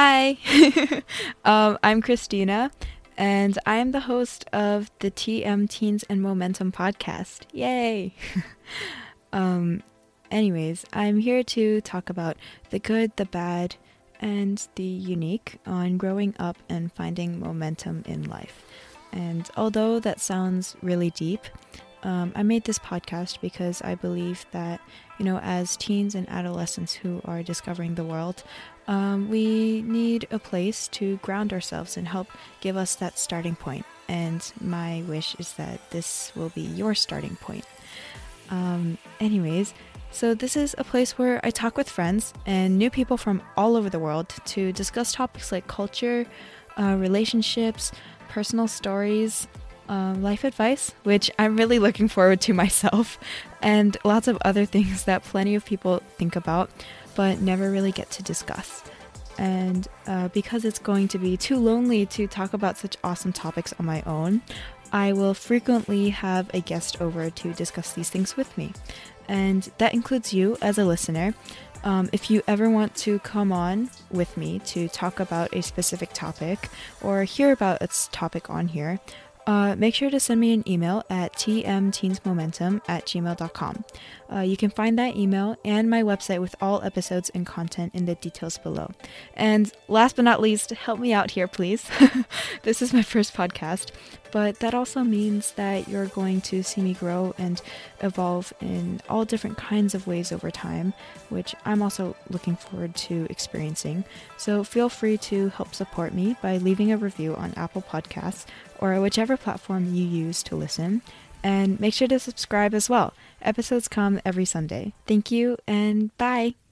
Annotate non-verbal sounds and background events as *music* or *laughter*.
Hi, *laughs* um, I'm Christina, and I am the host of the TM Teens and Momentum podcast. Yay! *laughs* um, anyways, I'm here to talk about the good, the bad, and the unique on growing up and finding momentum in life. And although that sounds really deep, um, I made this podcast because I believe that, you know, as teens and adolescents who are discovering the world, um, we need a place to ground ourselves and help give us that starting point. And my wish is that this will be your starting point. Um, anyways, so this is a place where I talk with friends and new people from all over the world to discuss topics like culture, uh, relationships, personal stories, um, life advice, which I'm really looking forward to myself, *laughs* and lots of other things that plenty of people think about but never really get to discuss. And uh, because it's going to be too lonely to talk about such awesome topics on my own, I will frequently have a guest over to discuss these things with me. And that includes you as a listener. Um, if you ever want to come on with me to talk about a specific topic or hear about its topic on here, uh, make sure to send me an email at tmteensmomentum at gmail.com. Uh, you can find that email and my website with all episodes and content in the details below. And last but not least, help me out here, please. *laughs* this is my first podcast, but that also means that you're going to see me grow and evolve in all different kinds of ways over time, which I'm also looking forward to experiencing. So feel free to help support me by leaving a review on Apple Podcasts or whichever platform you use to listen. And make sure to subscribe as well. Episodes come every Sunday. Thank you and bye.